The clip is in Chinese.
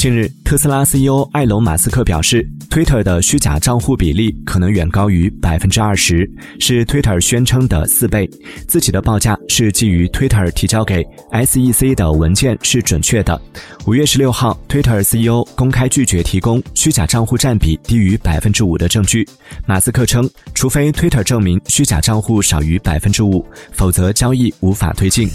近日，特斯拉 CEO 埃隆·马斯克表示，Twitter 的虚假账户比例可能远高于百分之二十，是 Twitter 宣称的四倍。自己的报价是基于 Twitter 提交给 SEC 的文件是准确的。五月十六号，Twitter CEO 公开拒绝提供虚假账户占比低于百分之五的证据。马斯克称，除非 Twitter 证明虚假账户少于百分之五，否则交易无法推进。